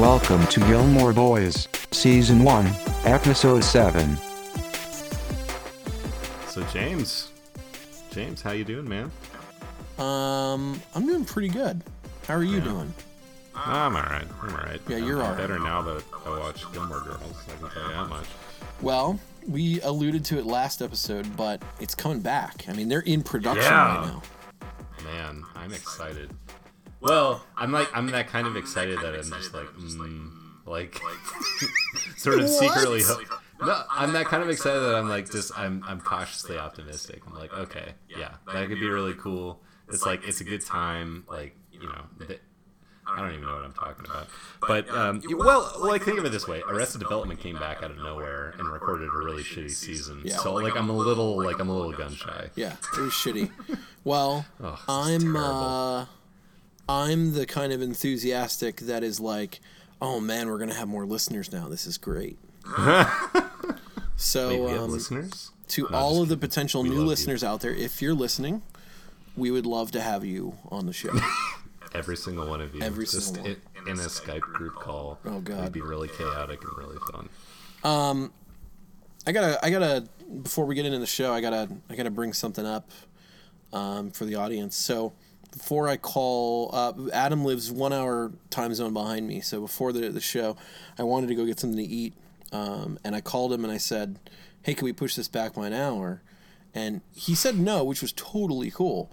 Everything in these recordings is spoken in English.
Welcome to Gilmore Boys, Season 1, Episode 7. So James, James, how you doing, man? Um, I'm doing pretty good. How are you doing? I'm all right. I'm all right. Yeah, I'm you're all right. better now that I watch Gilmore Girls. I can tell you that much. Well, we alluded to it last episode, but it's coming back. I mean, they're in production Yeah. right now. Man, I'm excited. Well, I'm like I'm that kind of excited that I'm just like, mm, like, sort of secretly. Ho- no, I'm that kind of excited that I'm like just I'm I'm cautiously optimistic. I'm like, okay, yeah, that could be really cool. It's like it's a good time. Like you know, the, I don't even know what I'm talking about. But um, you- well, like think of it this way: Arrested Development came back out of nowhere and recorded a really shitty season. Yeah. So like I'm a little like I'm a little gun shy. Yeah, it was shitty. Well, Oh, I'm terrible. uh, I'm the kind of enthusiastic that is like, oh man, we're gonna have more listeners now. This is great. so, Wait, we have um, listeners. to No, all just of the potential new love you. listeners out there, if you're listening, we would love to have you on the show. Every single one of you. Every just single one. in, in a Skype group call. Oh, God. It'd be really chaotic and really fun. I gotta, I gotta. Before we get into the show, I gotta, I gotta bring something up um, for the audience. So before I call, uh, Adam lives one hour time zone behind me. So before the the show, I wanted to go get something to eat, um, and I called him and I said, "Hey, can we push this back by an hour?" And he said no, which was totally cool.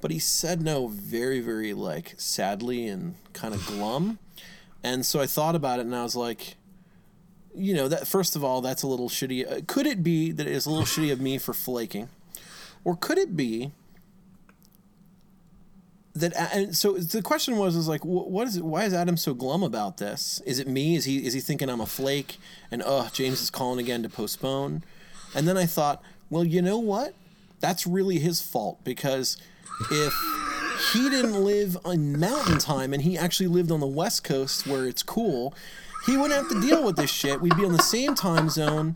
But he said no very, very like sadly and kind of glum. And so I thought about it and I was like, you know that first of all that's a little shitty uh, could it be that it is a little shitty of me for flaking or could it be that and so the question was is like what is it why is adam so glum about this? Is it me? Is he is he thinking i'm a flake and oh james is calling again to postpone? And then i thought well you know what? That's really his fault because if he didn't live on mountain time and he actually lived on the west coast where it's cool he wouldn't have to deal with this shit. We'd be on the same time zone.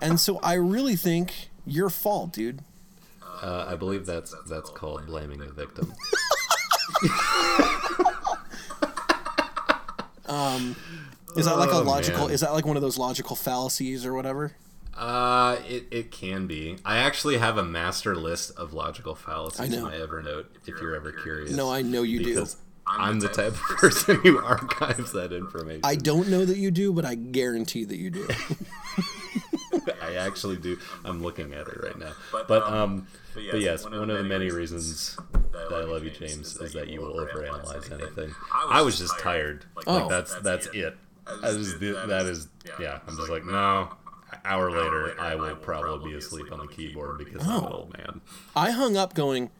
And so i really think your fault dude. Uh, I believe that's that's called blaming the victim. is that like a Oh, logical man. is that like one of those logical fallacies or whatever Uh, it, it can be. I actually have a master list of logical fallacies in my Evernote. If you're ever curious. No, I know you do. I'm the type of person who archives that information. i don't know that you do but i guarantee that you do I actually do. I'm looking at it right now. But um, but yes, one of the many reasons that I love you, James, is that you will overanalyze anything. I was just tired. Oh. Like that's that's it. I just that is yeah. I'm just like no. An hour later, I will probably be asleep on the keyboard because I'm an Oh. old man. I hung up going,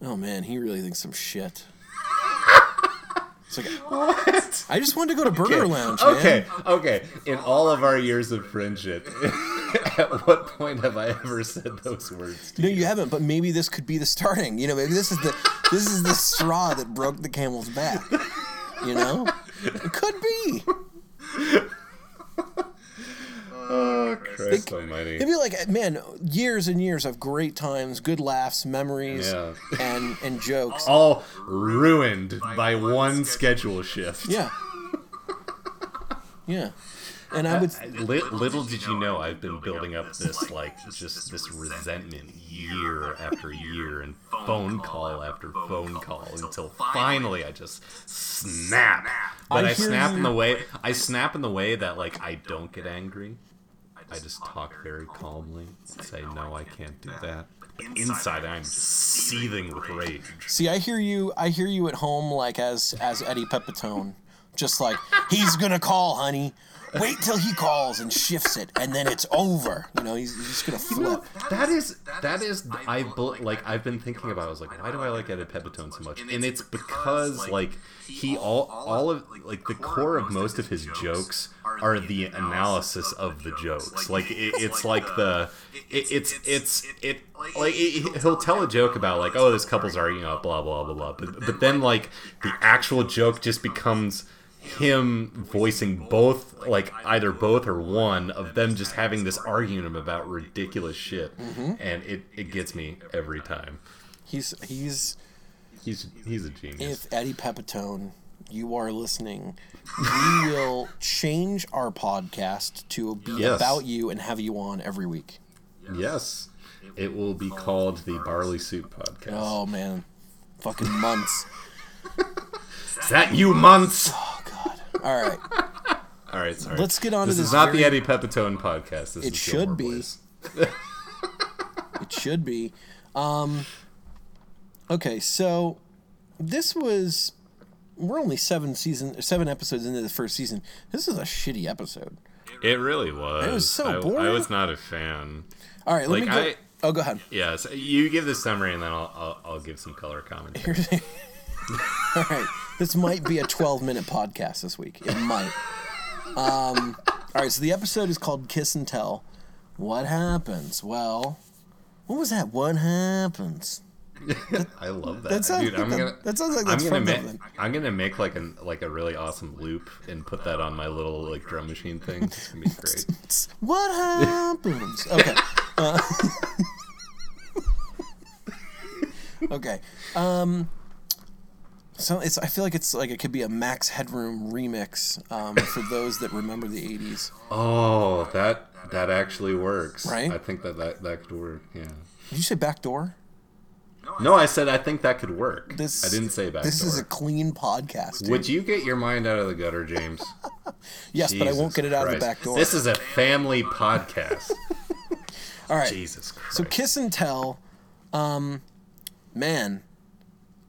oh man, he really thinks I'm shit. It's like, What? I just wanted to go to Burger Lounge, man. Okay, okay. In all of our years of friendship, at what point have I ever said those words to No, you? you haven't, but maybe this could be the starting. You know, maybe this is the this is the straw that broke the camel's back. You know? It could be. Oh, Christ almighty. It'd be like, man, years and years of great times, good laughs, memories, Yeah. and and jokes. all ruined by one schedule shift. Yeah. Yeah. And I uh, would Li- little did you know I've been building up this like just this resentment year after year and phone call after phone call until finally I just snap. But I I, hear snap in the way I snap in the way that like I don't get angry. I just talk very calmly and say no, I can't do that. But inside I'm seething with rage. See, I hear you. I hear you at home, like as as Eddie Pepitone, just like he's gonna call, honey. Wait till he calls and shifts it, and then it's over. You know, he's, he's just gonna flip. That is that is I bel- like I've been thinking about. I was like, why do I like Eddie Pepitone so much? And it's because like he all all of like the core of most of his jokes are the analysis of the jokes. Like it, it's like the it, it's it's it like it, he'll tell a joke about like oh this couple's arguing about blah blah blah blah, but but then like the actual joke just becomes him voicing both like either both or one of them just having this argument about ridiculous shit mm-hmm. and it, it gets me every time He's he's he's he's a genius if Eddie Pepitone you are listening, we will change our podcast to be Yes. about you and have you on every week. Yes. It will be called the Barley Soup Podcast. Oh man, fucking months. Is that you, months? All right. All right, sorry. Let's get on to this this is not very- the Eddie Pepitone podcast. This It should be. It should be. Um, okay, so this was we're only seven season seven episodes into the first season. This is a shitty episode. It really was. It was so I, I was not a fan. All right, let Like, me go. I- oh, go ahead. Yeah, so you give the summary and then I'll, I'll, I'll give some color commentary. All right, this might be a 12 minute podcast this week. It might. Um, all right, so the episode is called Kiss and Tell. What happens? Well, what was that? What happens? I love that. That sounds Dude, like I'm the- gonna, that sounds like I'm that's gonna from ma- something. I'm gonna make like an like a really awesome loop and put that on my little like drum machine thing. It's gonna be great. What happens? Okay. Uh, okay. Um. So it's. I feel like it's like it could be a Max Headroom remix um, for those that remember the '80s. Oh, that that actually works. Right? I think that that, that could work. Yeah. Did you say backdoor? No, I said I think that could work. This I didn't say back This is a clean podcast. dude. Would you get your mind out of the gutter, James? yes, but I won't get it out of the Christ. back door. This is a family podcast. All right. Jesus Christ. So kiss and tell, um, man.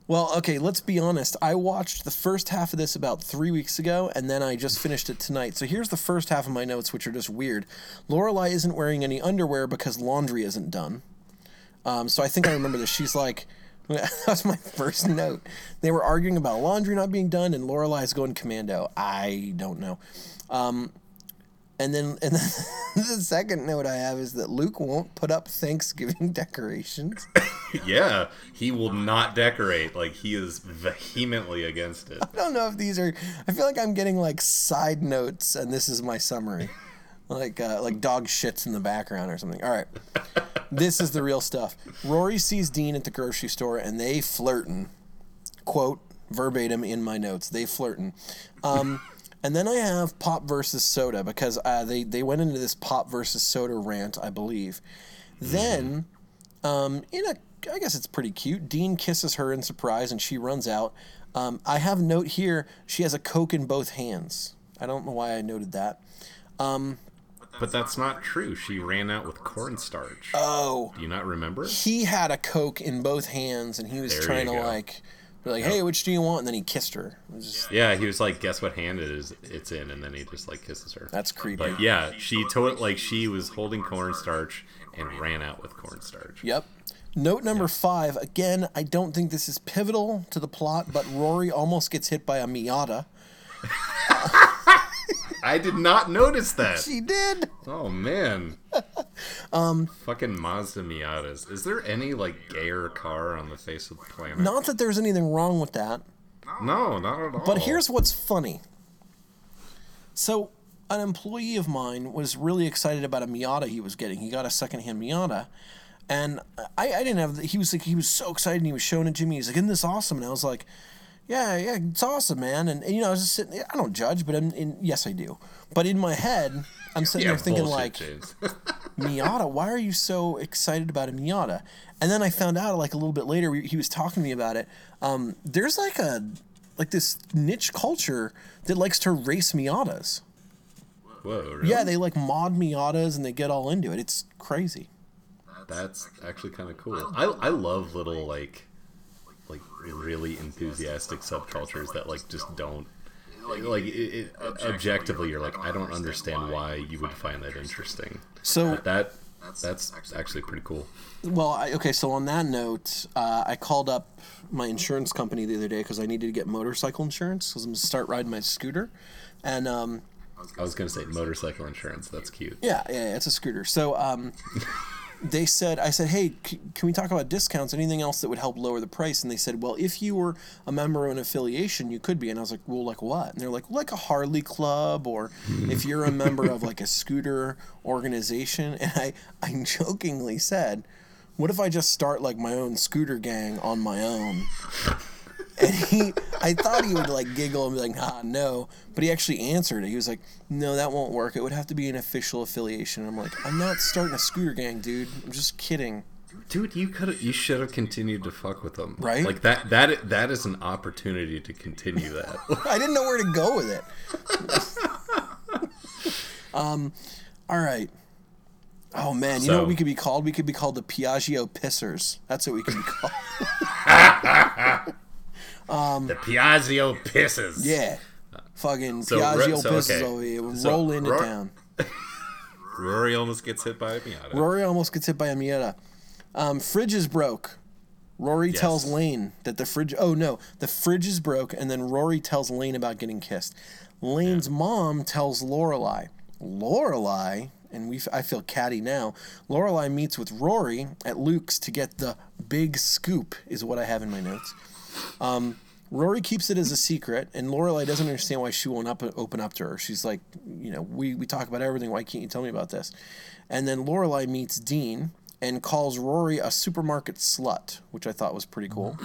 Well, okay. Let's be honest. I watched the first half of this about three weeks ago, and then I just finished it tonight. So here's the first half of my notes, which are just weird. Lorelai isn't wearing any underwear because laundry isn't done. Um, so I think I remember this. She's like, that's my first note. They were arguing about laundry not being done, and Lorelai's going commando. I don't know. Um, and then, and then the second note I have is that Luke won't put up Thanksgiving decorations. yeah, he will not decorate. Like he is vehemently against it. I don't know if these are. I feel like I'm getting like side notes, and this is my summary, like uh, like dog shits in the background or something. All right, this is the real stuff. Rory sees Dean at the grocery store, and they flirting. Quote verbatim in my notes. They flirting. Um, and then I have pop versus soda because uh, they they went into this pop versus soda rant, I believe. Then um, in a I guess it's pretty cute. Dean kisses her in surprise and she runs out. Um, I have a note here. She has a Coke in both hands. I don't know why I noted that. But that's not true. She ran out with cornstarch. Oh, Do you not remember? he had a Coke in both hands and he was There trying to go. like, be like, hey, which do you want? And then he kissed her. Just- Yeah, he was like, "Guess what hand it is? It's in," and then he just like kisses her. that's creepy. But yeah, she told like she was holding cornstarch and ran out with cornstarch. Yep. Note number five. Again, I don't think this is pivotal to the plot, but Rory almost gets hit by a Miata. I did not notice that. She did. Oh man. um. Fucking Mazda Miatas. Is there any like gayer car on the face of the planet? Not that there's anything wrong with that. No, not at all. But here's what's funny. So, an employee of mine was really excited about a Miata he was getting. He got a secondhand Miata, and I, I didn't have. He was like, he was so excited. and He was showing it to me. He's like, "Isn't this awesome?" And I was like, "Yeah, yeah, it's awesome, man." And, and, you know, I was just sitting. I don't judge, but I'm in. Yes, I do. But in my head, I'm sitting yeah, there thinking like, Miata, why are you so excited about a Miata? And then I found out like a little bit later, he was talking to me about it. Um, there's like a like this niche culture that likes to race Miatas. Whoa. Really? Yeah, they like mod Miatas and they get all into it. It's crazy. That's actually kind of cool. I I love little like like really enthusiastic subcultures that like just don't like, like it, it, objectively you're like I don't understand why you would find that interesting. So But that that's actually pretty cool. Well, I, okay. So on that note, uh, I called up my insurance company the other day because I needed to get motorcycle insurance because I'm gonna start riding my scooter, and um, I was gonna say motorcycle insurance. That's cute. yeah, yeah, yeah, it's a scooter. So um, they said, I said, hey, c- can we talk about discounts? Anything else that would help lower the price? And they said, well, if you were a member of an affiliation, you could be. And I was like, well, like what? And they're like, like a Harley club, or hmm. if you're a member of like a scooter organization. And I, I jokingly said, what if I just start like my own scooter gang on my own? And he, I thought he would like giggle and be like, "Ah, no," but he actually answered it. He was like, "No, that won't work. It would have to be an official affiliation." I'm like, "I'm not starting a scooter gang, dude. I'm just kidding." Dude, you could have you should have continued to fuck with them. Right? Like that that that is an opportunity to continue that. I didn't know where to go with it. um, all right. Oh man, you know what we could be called? We could be called the Piaggio Pissers. That's what we could be called. the Piaggio pisses. Yeah. Fucking So, Piaggio so, Pissers okay. over here. We'll So, roll into ro- town. Rory almost gets hit by a Miata. Rory almost gets hit by a Miata. Um, fridge is broke. Rory Yes. tells Lane that the fridge. Oh no, the fridge is broke, and then Rory tells Lane about getting kissed. Lane's mom tells Lorelai. Lorelai, and we. I feel catty now. Lorelai meets with Rory at Luke's to get the big scoop. Is what I have in my notes. Um, Rory keeps it as a secret, and Lorelai doesn't understand why she won't up, open up to her. She's like, you know, we, we talk about everything. Why can't you tell me about this? And then Lorelai meets Dean and calls Rory a supermarket slut, which I thought was pretty cool.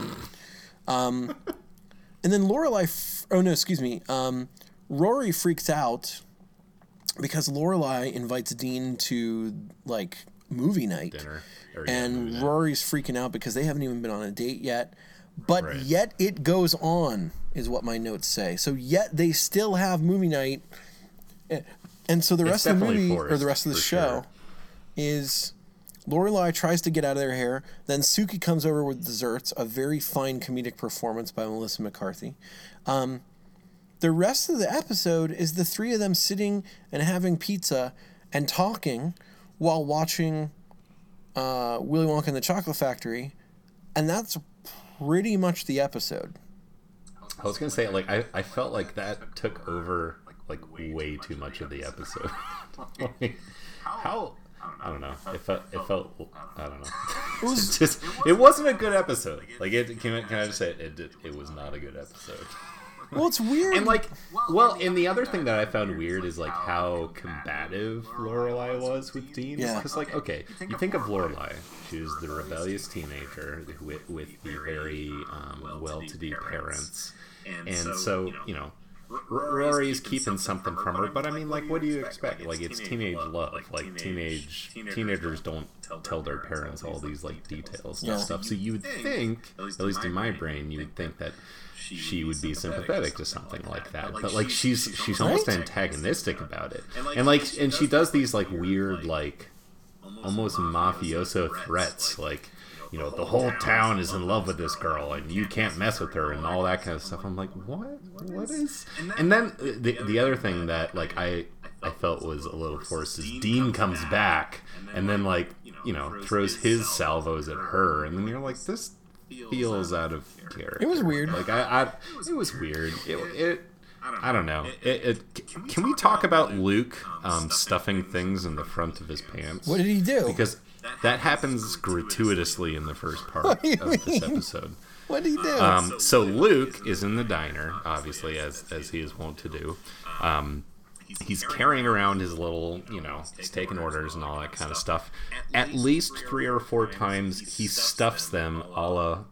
Um, and then Lorelai, f- oh no, excuse me. Um, Rory freaks out because Lorelai invites Dean to like movie night Dinner. And movie night. Rory's freaking out because they haven't even been on a date yet. But Right. yet it goes on, is what my notes say. So yet they still have movie night, Eh, and so the rest of the movie or the rest of the show sure. is Lorelai tries to get out of their hair. Then Sookie comes over with desserts, a very fine comedic performance by Melissa McCarthy. Um, the rest of the episode is the three of them sitting and having pizza and talking while watching uh, Willy Wonka and the Chocolate Factory, and that's pretty much the episode. I was gonna say like I, I felt like that took over like way too much of the episode. Like, how I don't know. It felt it felt I don't know. It was just it wasn't a good episode. Like it can, I- can I just say it, it it was not a good episode. Well, it's weird. And like well, and the other thing that I found weird is like how combative Lorelai was with Dean. Yeah. Because like okay, you think of Lorelai, she was the rebellious teenager with with the very um, well-to-do parents, and so you know. R- Rory's keeping something from her, but I mean, like, what do you expect? Like, it's teenage love. Like, teenage teenagers don't tell their parents all these like details and Yeah. stuff. So you would think, at least in my brain, you would think that she would be sympathetic to something like that. But like, she's she's almost Right? antagonistic about it, and like, and she does these like weird like almost mafioso threats, like. You know, the whole town is in love with this girl, and you can't mess with her, and all that kind of stuff. I'm like, what? What is? And then uh, the the other thing that like I I felt was a little forced is Dean comes back, and then like you know throws his salvos at her, and then you're like, this feels out of character. It was weird. Like I, I it was weird. It it. I don't know. It, it, can we talk about Luke um, stuffing things in the front of his pants? what did he do? because that happens gratuitously in the first part of this episode. what did he do? Um, so Luke is in the diner, obviously, as as he is wont to do. Um, he's carrying around his little, you know, he's taking orders and all that kind of stuff. At least three or four times, he stuffs them a la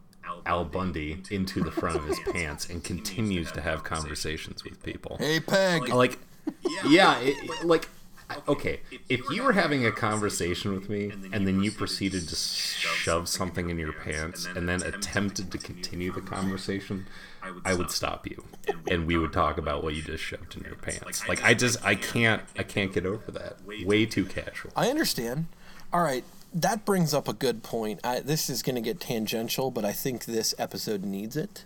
Al Bundy into the front of his pants and continues to have conversations with people hey, Peg. like yeah it, like okay if you were having a conversation with me and then you proceeded to shove something in your pants and then attempted to continue the conversation i would stop you and we would talk about what you just shoved in your pants like i just i can't i can't get over that way too casual I understand. All right, that brings up a good point. I, this is going to get tangential, but I think this episode needs it.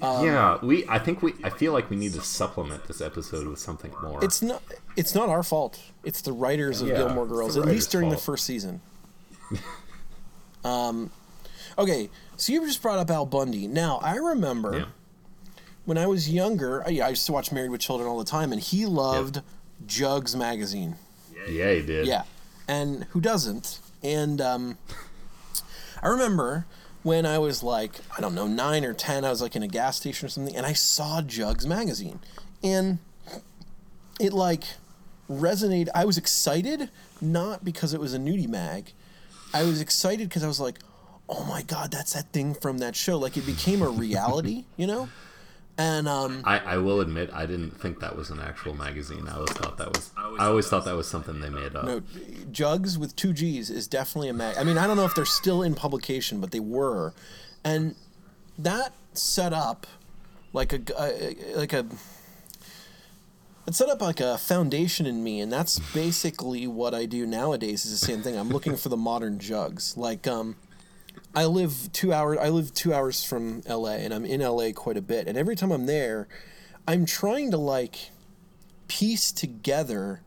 Yeah we i think we i feel like we need to supplement this episode with something more It's not. It's not our fault. It's the writers of Yeah, Gilmore Girls, at least writers' during the first season. um, okay, so you just brought up Al Bundy. Now I remember Yeah. when I was younger. I, I used to watch Married with Children all the time, and he loved Jugs magazine. yeah he did Yeah, and who doesn't? And um, I remember when I was like, I don't know, nine or ten, I was like in a gas station or something, and I saw Jugs magazine, and it like resonated. I was excited, not because it was a nudie mag. I was excited because I was like, oh my god, that's that thing from that show. Like it became a reality, you know. And um, I, I will admit I didn't think that was an actual magazine. I always thought that was I always thought that was something they made up. no, Jugs with two G's is definitely a mag. I mean, I don't know if they're still in publication, but they were, and that set up like a a- like a it set up like a foundation in me, and that's basically what I do nowadays. Is the same thing. I'm looking for the modern Jugs. Like um, I live two hours. I live two hours from L.A. and I'm in L.A. quite a bit. And every time I'm there, I'm trying to like piece together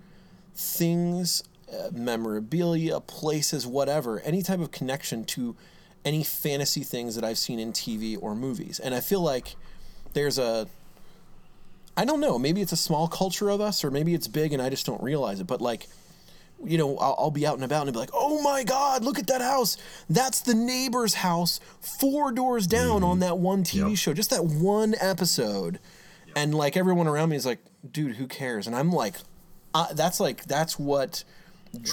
things, uh, memorabilia, places, whatever, any type of connection to any fantasy things that I've seen in TV or movies. And I feel like there's a I don't know, maybe it's a small culture of us or maybe it's big and I just don't realize it, but like you know, I'll, I'll be out and about and I'll be like, "Oh my God, look at that house! That's the neighbor's house, four doors down on that one TV Yep. show, just that one episode." And like everyone around me is like, "Dude, who cares?" And I'm like, uh, "That's like that's what."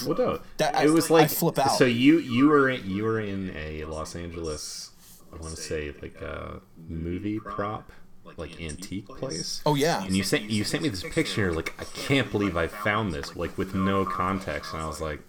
Well, no. That- I- it was I like flip out. So you you were in, you were in a Los Angeles, I want to say like a movie prop, like antique place. Oh yeah, And you sent you sent me this picture. Like, I can't believe I found this, like with no context. And I was like,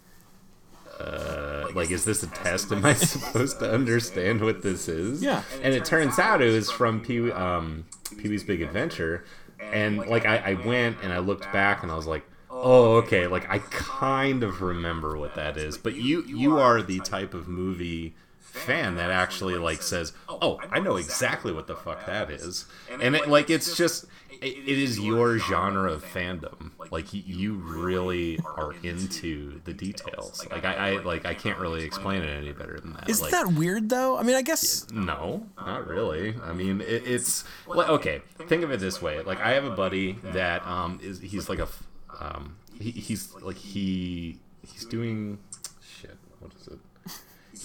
uh, like, is this a test? Am I supposed to understand what this is? Yeah. And it turns out it was from Pee um, Pee Wee's Big Adventure. And like, I, I went and I looked back and I was like, oh, okay. Like, I kind of remember what that is. But you you are the type of movie fan that actually like says, "Oh, I know exactly what the fuck that is," and it like it's just it, it is your genre of fandom. Like you really are into the details. Like I, I like I can't really explain it any better than that. isn't like, that weird though? I mean, I guess no, not really. I mean, it, it's well, okay. Think of it this way: like I have a buddy that um is he's like a um he, he's like he he's doing shit. What is it?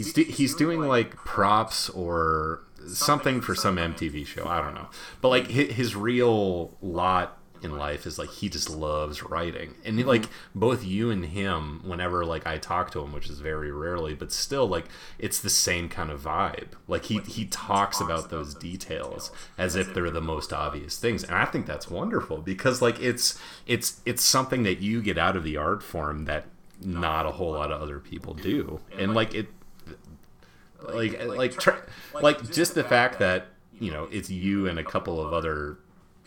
He's do, he's doing like props or something for some MTV show. I don't know, but like his, real lot in life is like he just loves writing. And he, like both you and him whenever like i talk to him which is very rarely but still like it's the same kind of vibe. Like he he talks about those details as if they're the most obvious things. And i think that's wonderful because like it's it's it's something that you get out of the art form that not a whole lot of other people do. And like it like like tr- like just the fact that you know it's you and a couple of other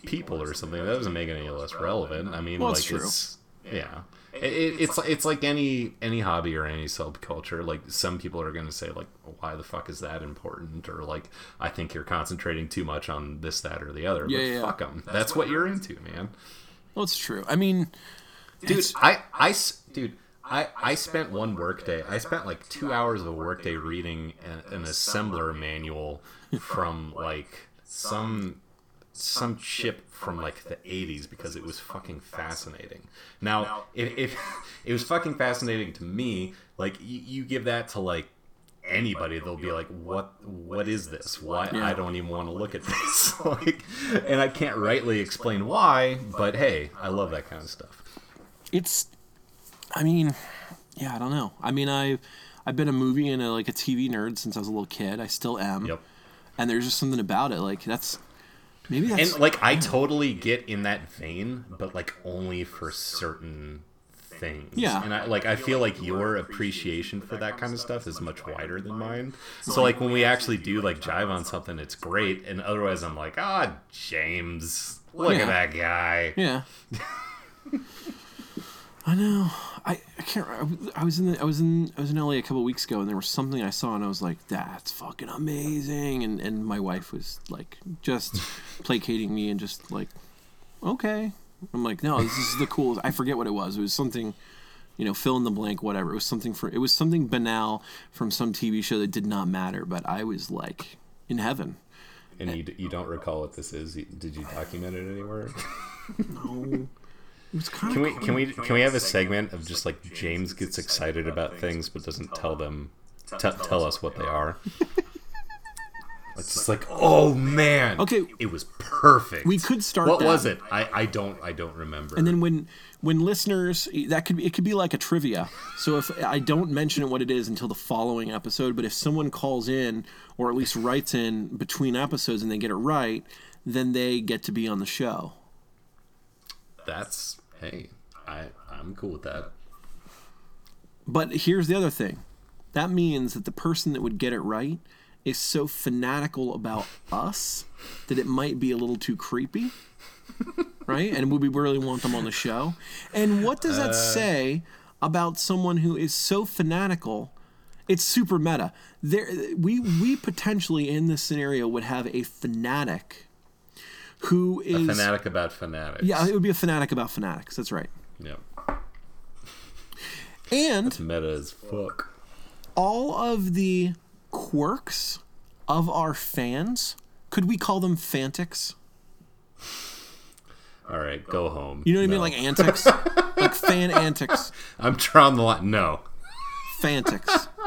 people or something that doesn't make it any less relevant. I mean Well, like it's true. it's yeah. it, it, it's it's like any any hobby or any subculture like some people are going to say like why the fuck is that important? or like i think you're concentrating too much on this that or the other. Yeah, but yeah, yeah. fuck them that's what you're into man. Well, it's true. I mean, dude I, I, dude I, I spent one workday i spent like two hours of a workday reading an, an assembler manual from like some some chip from like the 80s because it was fucking fascinating. Now if, if it was fucking fascinating to me like you, you give that to like anybody they'll be like what what is this? Why Yeah. i don't even want to look at this. Like and i can't rightly explain why but hey i love that kind of stuff. It's i mean yeah i don't know i mean i i've been a movie and a, like a tv nerd since i was a little kid i still am Yep. and there's just something about it like that's maybe that's and like I totally get in that vein, but like only for certain things. Yeah. And I like I feel like your appreciation for that kind of stuff is much wider than mine. So like when we actually do like jive on something, it's great. And otherwise, I'm like, ah, James, look Yeah. at that guy. yeah i know. I, I can't I was- I was in the, I was in I was in LA a couple weeks ago and there was something I saw and I was like that's fucking amazing. And and my wife was like just placating me and just like okay. I'm like no this is the coolest I forget what it was. It was something you know fill in the blank whatever. It was something for it was something banal from some TV show that did not matter but I was like in heaven. And you, d- you don't recall what this is? Did you document it anywhere? kind Can of we can we can we have a segment of just like James gets excited about things but doesn't tell them t- tell us what they are? It's just like, oh, oh man. Okay. It was perfect. We could start What that. was it? I, I don't I don't remember. And then when when listeners that could be it could be like a trivia. So if I don't mention what it is until the following episode, but if someone calls in or at least writes in between episodes and they get it right, then they get to be on the show. that's hey, I I'm cool with that. But here's the other thing. That means that the person that would get it right is so fanatical about us that it might be a little too creepy. right? And would we really want them on the show? And what does that uh. say about someone who is so fanatical? It's super meta. There we we potentially in this scenario would have a fanatic who is Fanatic about fanatics. Yeah, it would be a fanatic about fanatics. That's right. Yep. And It's meta as fuck. all of the quirks of our fans, could we call them fantics? All right, go home. You know what I mean? Like antics? like fan antics. I'm drawing the line. No. Fantics.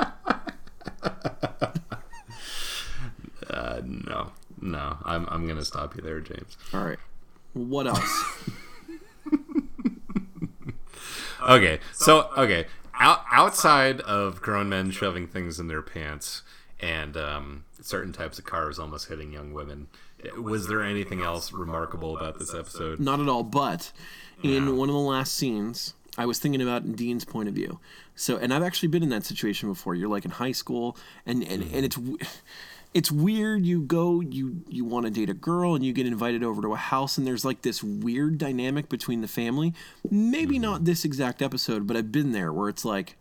Uh, no. No. I'm I'm gonna stop you there, James. All right. What else? Okay, so okay, out, outside of grown men shoving things in their pants and um, certain types of cars almost hitting young women, was there anything else remarkable about this episode? Not at all. But in one of the last scenes, I was thinking about Dean's point of view. So, and I've actually been in that situation before. You're like in high school, and and, and it's it's weird. You go, you you want to date a girl, and you get invited over to a house, and there's like this weird dynamic between the family. Maybe not this exact episode, but I've been there where it's like.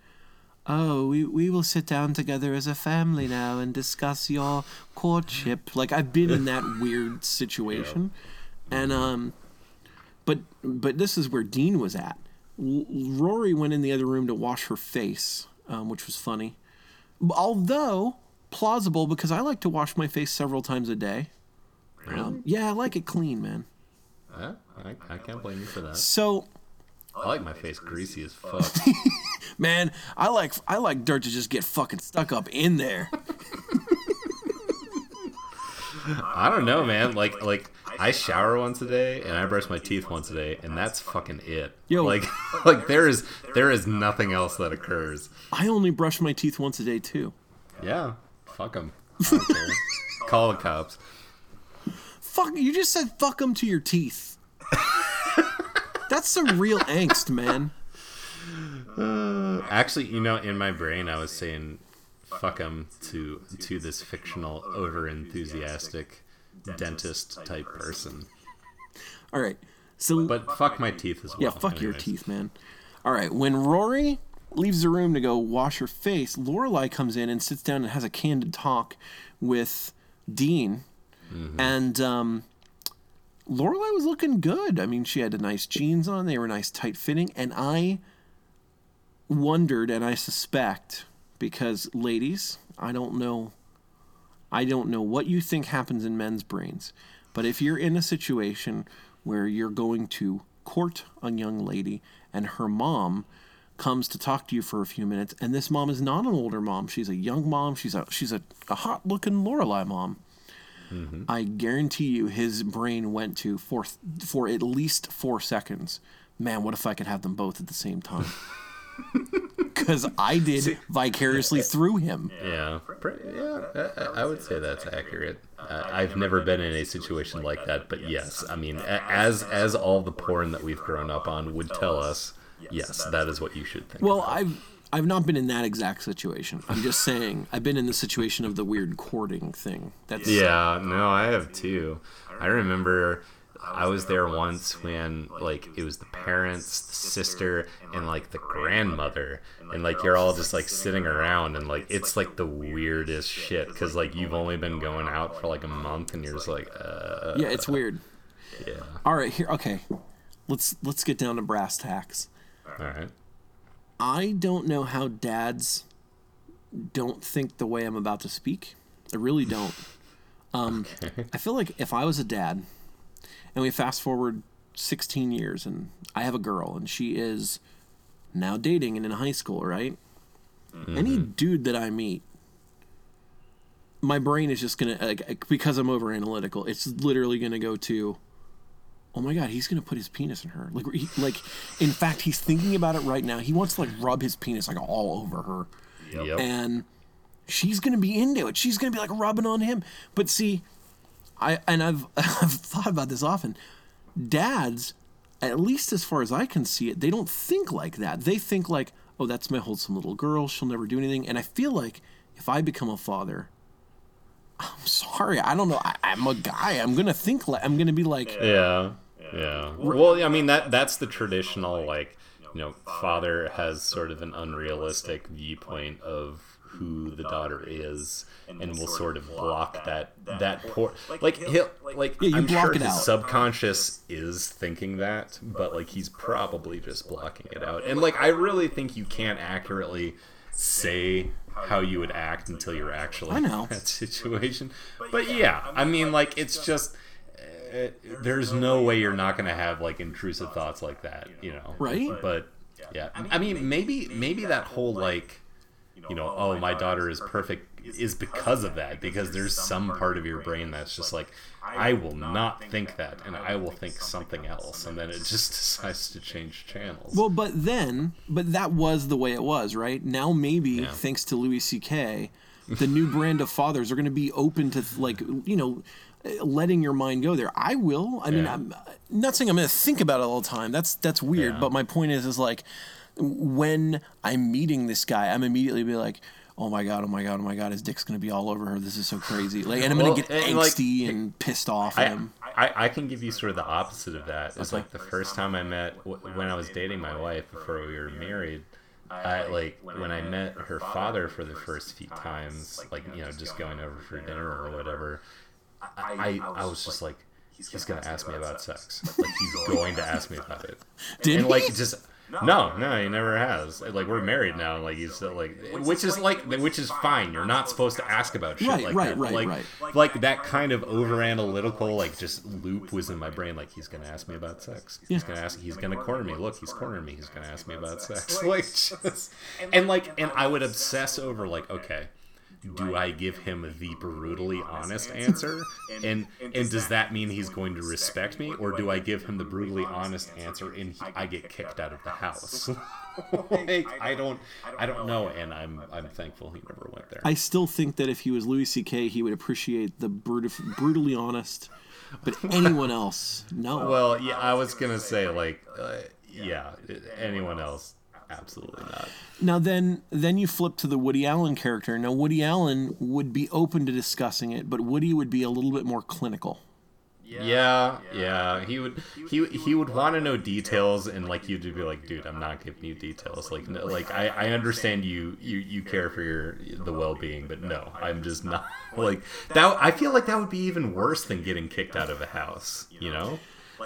Oh, we, we will sit down together as a family now and discuss your courtship. Like I've been in that weird situation, and um, but but this is where Dean was at. L- Rory went in the other room to wash her face, um, which was funny, although plausible because I like to wash my face several times a day. Um, yeah, I like it clean, man. Uh, I, I can't blame you for that. So, I like my face greasy as fuck. man, I like I like dirt to just get fucking stuck up in there. I don't know, man. Like like I shower once a day and I brush my teeth once a day, and that's fucking it. Yo. Like like there is there is nothing else that occurs. I only brush my teeth once a day too. Yeah, fuck them. Call the cops. Fuck, you just said fuck them to your teeth. That's some real angst, man. Uh, actually, you know, in my brain, I was saying "fuck 'em" to to this fictional, over enthusiastic dentist type person. All right. So But fuck my teeth as well. Yeah, fuck your teeth, man. All right, when Rory leaves the room to go wash her face, Lorelai comes in and sits down and has a candid talk with Dean, and um, Lorelai was looking good. I mean, she had nice jeans on; they were nice, tight fitting, and I wondered, and I suspect, because ladies, I don't know, I don't know what you think happens in men's brains, but if you're in a situation where you're going to court a young lady and her mom comes to talk to you for a few minutes and this mom is not an older mom. She's a young mom. She's a she's a, a hot looking Lorelai mom. I guarantee you his brain went to for for at least four seconds. Man what if i could have them both at the same time? Because i did vicariously through him. Yeah, yeah, I, I would say that's accurate. Uh, I've never been in a situation like that, but yes, I mean, as as all the porn that we've grown up on would tell us, yes, that is what you should think. Well, I've I've not been in that exact situation. I'm just saying I've been in the situation of the weird courting thing. That's Yeah, no, I have too. I remember I was there once when like it was the parents, the sister, and like the grandmother, and like you're all just like sitting around, and like it's like the weirdest shit because like you've only been going out for like a month, and you're just like, uh, yeah, it's weird. yeah, All right, here. Okay, let's let's get down to brass tacks. All right, I don't know how dads don't think the way I'm about to speak. I really don't. Um, I feel like if I was a dad, and we fast forward 16 years, and I have a girl, and she is now dating and in high school, right? Any dude that I meet, my brain is just gonna like because I'm over analytical. It's literally gonna go to, oh my god, he's gonna put his penis in her. Like, he, like, in fact, he's thinking about it right now. He wants to like rub his penis like all over her, Yep. and she's gonna be into it. She's gonna be like rubbing on him. But see, I and I've I've thought about this often. Dads, at least as far as I can see it, they don't think like that. They think like, oh, that's my wholesome little girl. She'll never do anything. And I feel like if I become a father, I'm sorry, I don't know. I, I'm a guy. I'm gonna think like I'm gonna be like, Yeah. Yeah. Well, I mean that that's the traditional like, you know, father has sort of an unrealistic viewpoint of who the daughter is and will sort of block that that poor like he'll like Yeah, you I'm block sure it his out. subconscious is thinking that, but like he's probably just blocking it out. And like I really think you can't accurately say how you would act until you're actually I know. in that situation. But yeah, I mean like it's just uh, there's no way you're not going to have like intrusive thoughts like that, you know. Right? But yeah, I mean maybe maybe that whole like you know, oh my daughter is perfect is because of that because there's some part of your brain that's just like I will not think that and I will think something else and then it just decides to change channels. well, but then, but that was the way it was, right? Now maybe Yeah. thanks to Louis C.K., the new brand of fathers are gonna be open to like you know. Letting your mind go there, I will. I mean, I'm not saying I'm going to think about it all the time. That's that's weird. Yeah. But my point is, is like when I'm meeting this guy, I'm immediately be like, "Oh my god, oh my god, oh my god, his dick's gonna be all over her. This is so crazy." Like, and I'm gonna Well, get and, like, angsty and pissed off at I, him. I, I can give you sort of the opposite of that. It's like the first time I met when I was dating my wife before we were married. I like when I met her father for the first few times, like you know, just going over for dinner or whatever. I I, I was just like, he's gonna ask me about sex. Like he's going to ask me about it. Did and like he? just no, no, he never has. Like we're married now, and like he's still like, which is like, which is fine. You're not supposed to ask about shit Right, like right, that. right, like, right. like that kind of over analytical, like just loop was in my brain. Like he's gonna ask me about sex. He's gonna ask. He's gonna corner me. Look, he's cornering me. He's gonna ask me about sex. Like just and like and I would obsess over like, okay. Do I give him the brutally honest answer? And and does that mean he's going to respect me, or do I give him the brutally honest answer and he, I get kicked out of the house? like I don't I don't know, and I'm I'm thankful he never went there. I still think that if he was Louis C.K., he would appreciate the brut- brutally honest. But anyone else, no. Well, yeah, I was gonna say like, uh, yeah, anyone else, absolutely not. Now then, then you flip to the Woody Allen character. Now Woody Allen would be open to discussing it, but Woody would be a little bit more clinical. Yeah, yeah, he would he he would want to know details, and like you'd be like, dude, I'm not giving you details. Like, no, like I, I understand you you you care for your the well being, but no, I'm just not like that. I feel like that would be even worse than getting kicked out of a house. You know.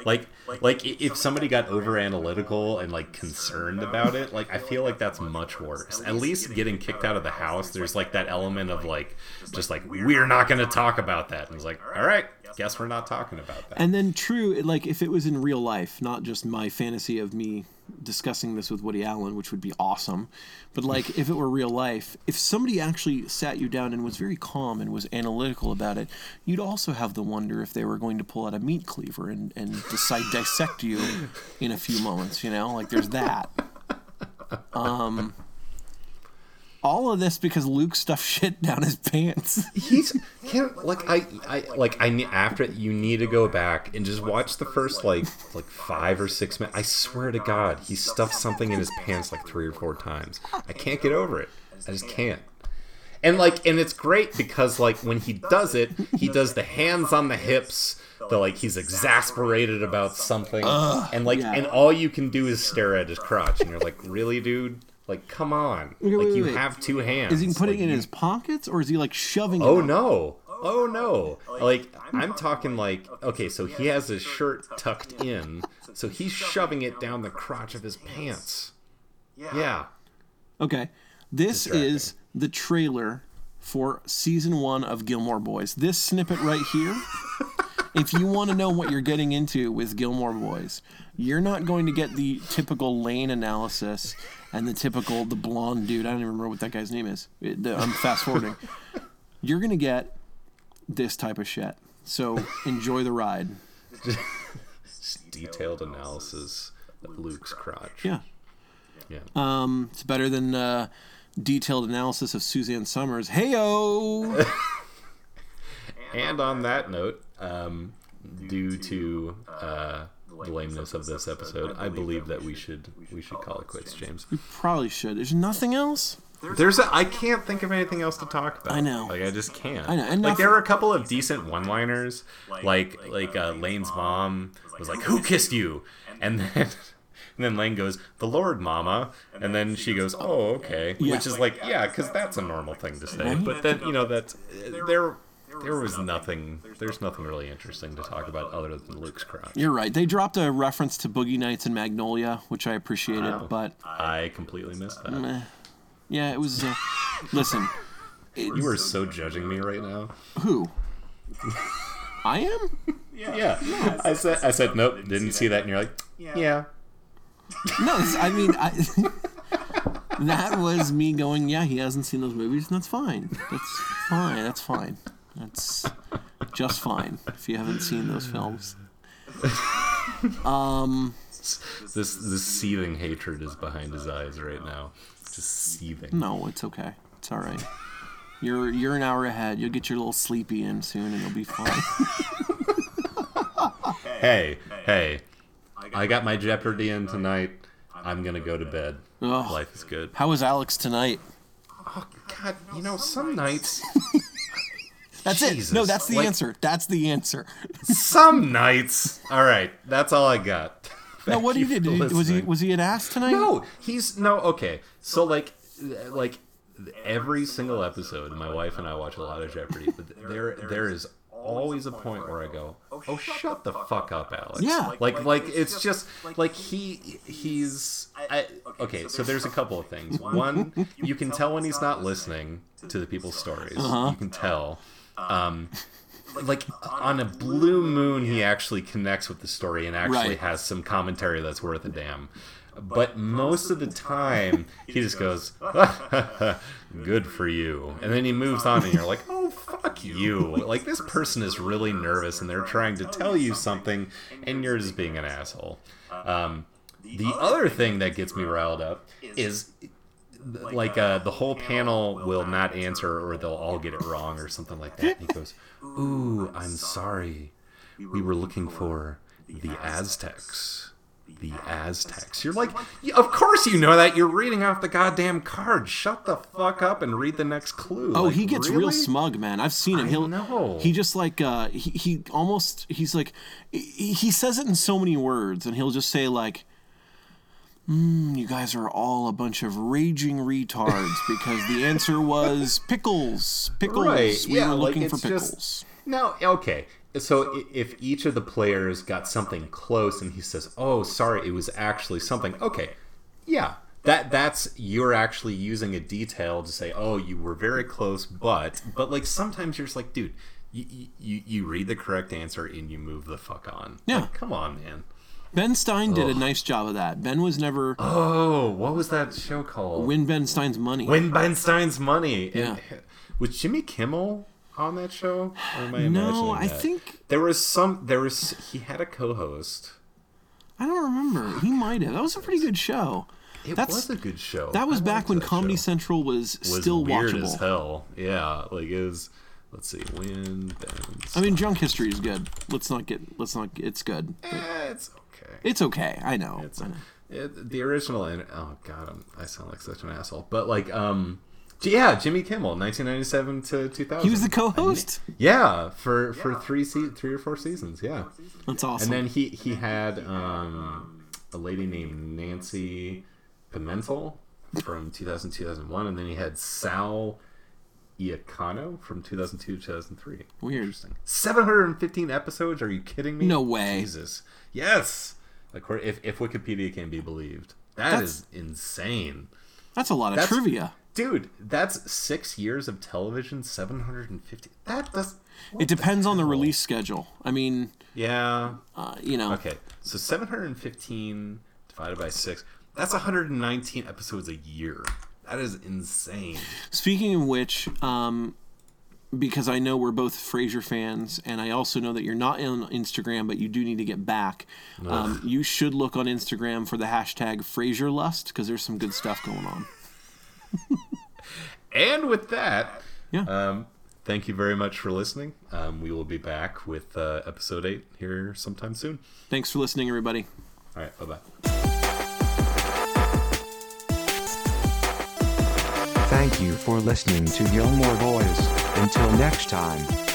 Like, like if somebody got over analytical and like concerned about it, like I feel like that's much worse. At least getting kicked out of the house, there's like that element of like, just like we're not going to talk about that. And it's like, all right, guess we're not talking about that. And then true, like if it was in real life, not just my fantasy of me discussing this with Woody Allen, which would be awesome, but like if it were real life, if somebody actually sat you down and was very calm and was analytical about it, you'd also have the wonder if they were going to pull out a meat cleaver and, and decide dissect you in a few moments, you know? Like there's that. Um all of this because Luke stuffed shit down his pants. He's can't like I I like I need after you need to go back and just watch the first like like five or six minutes. I swear to God, he stuffed something in his pants like three or four times. I can't get over it. I just can't. And like and it's great because like when he does it, he does the hands on the hips. The like he's exasperated about something, and like yeah. and all you can do is stare at his crotch, and you're like, really, dude? Like, come on! Wait, like wait, you wait. have two hands. Is he putting Like, it in his pockets or is he like shoving oh, it? Oh no. Oh no. Like I'm talking like okay, so he has his shirt tucked in, so he's shoving it down the crotch of his pants. Yeah. Okay. This is the trailer for season one of Gilmore Boys. This snippet right here, if you want to know what you're getting into with Gilmore Boys, you're not going to get the typical lane analysis and the typical the blonde dude. I don't even remember what that guy's name is. It- I'm fast forwarding. You're gonna get this type of shit. So enjoy the ride. Detailed analysis of Luke's crotch. Yeah. Yeah. Um, it's better than uh, detailed analysis of Suzanne Somers. Heyo. And on that note, um, due to uh, the lameness of this episode, I believe that we should we should call it quits, James. We probably should. There's nothing else. There's a, I can't think of anything else to talk about. I know. Like I just can't. I know, and like there were a couple of decent one-liners, like like uh, Lane's mom was like, "Who kissed you?" And then and then Lane goes, "The Lord, Mama." And then she goes, "Oh, okay," Yeah. which is like, yeah, because that's a normal thing to say. But then you know that there there was nothing. There's nothing really interesting to talk about other than Luke's crotch. You're right. They dropped a reference to Boogie Nights and Magnolia, which I appreciated, Wow. but I completely missed that. eh, yeah, it was. Uh, listen, You are so judging me right now. who? I am. Yeah, I said I said nope, didn't see that, and you're like, yeah. No, I mean, I, that was me going. Yeah, he hasn't seen those movies, and that's fine. That's fine. That's fine. That's just fine if you haven't seen those films. Um, This this seething hatred is behind his eyes right now, just seething. no, it's okay. It's all right. You're you're an hour ahead. You'll get your little sleepy in soon, and you'll be fine. Hey, hey, I got my Jeopardy in tonight. I'm gonna go to bed. Ugh. Life is good. How was Alex tonight? Oh God, you know some nights, That's it. No, that's the like- answer. That's the answer. some nights. All right, that's all I got. Now, what Thank he you did? for Did was he was he an ass tonight? No, he's no okay. So like, like every single episode, my wife and I watch a lot of Jeopardy, but there there is always a point where I go, "Oh, oh shut the fuck up, Alex." Yeah. Like like it's just like he he's I, okay. So there's a couple of things. One, you can tell when he's not listening to the people's stories. Uh-huh. You can uh-huh. tell. Um, like on a blue moon he actually connects with the story and actually Right. has some commentary that's worth a damn. But most of the time he just goes good for you. And then he moves on and you're like oh fuck you. Like this person is really nervous and they're trying to tell you something and you're just being an asshole. Um, the other thing that gets me riled up is like uh, the whole panel will not answer or they'll all get it wrong or something like that. And he goes, "Ooh, I'm sorry. We were looking for the Aztecs." The Aztecs. You're like, "Yeah, of course you know that. You're reading off the goddamn card. Shut the fuck up and read the next clue. Oh, Like, he gets real smug, man. I've seen him. He'll know. he just like uh he, he almost he's like he says it in so many words and he'll just say like mm, you guys are all a bunch of raging retards because the answer was pickles. Pickles. Right, We yeah, were like, looking for it's just- pickles. No, okay. So if each of the players got something close and he says, "Oh, sorry, it was actually something." Okay. Yeah. That that's you're actually using a detail to say, "Oh, you were very close, but but like sometimes you're just like, dude, you you, you read the correct answer and you move the fuck on." Yeah. Like, come on, man. Ben Stein did a nice job of that. Ben was never Oh, what was that show called? win Ben Stein's money. Win Ben Stein's money. Yeah. And, was Jimmy Kimmel on that show? Or am I no, I that? think There was some. There was. He had a co-host. I don't remember. He might have. That was a pretty good show. It That's- was a good show. That was I back when Comedy show. Central was, was still weird watchable. as hell. Yeah, like it was. Let's see. Win Ben's. I mean, Junk History is good. Let's not get. Let's not. It's good. Eh, it's. It's okay. I know. It's I know. it, the original. and Oh god, I'm, I sound like such an asshole. But like, um, yeah, Jimmy Kimmel, 1997 to 2000. He was the co-host. Yeah, for for three se- three or four seasons. Yeah. That's awesome. And then he he had um, a lady named Nancy Pimentel from 2000 2001, and then he had Sal Iacono from 2002 2003. Weird. Interesting. 715 episodes? Are you kidding me? No way. Jesus. Yes. According, if if Wikipedia can be believed, That's- is insane. That's a lot of That's- trivia. Dude, that's six years of television. 750. That does. It depends on the release schedule. I mean, Yeah. uh, you know, Okay, so 715 divided by 6, that's 119 episodes a year. That is insane. Speaking of which, um, because I know we're both Frasier fans, and I also know that you're not on Instagram, but you do need to get back. Um, you should look on Instagram for the hashtag Frasier Lust because there's some good stuff going on. And with that, Yeah. um, thank you very much for listening. Um, we will be back with uh, episode eight here sometime soon. Thanks for listening, everybody. All right, bye bye. Thank you for listening to Gilmore Boys. Until next time.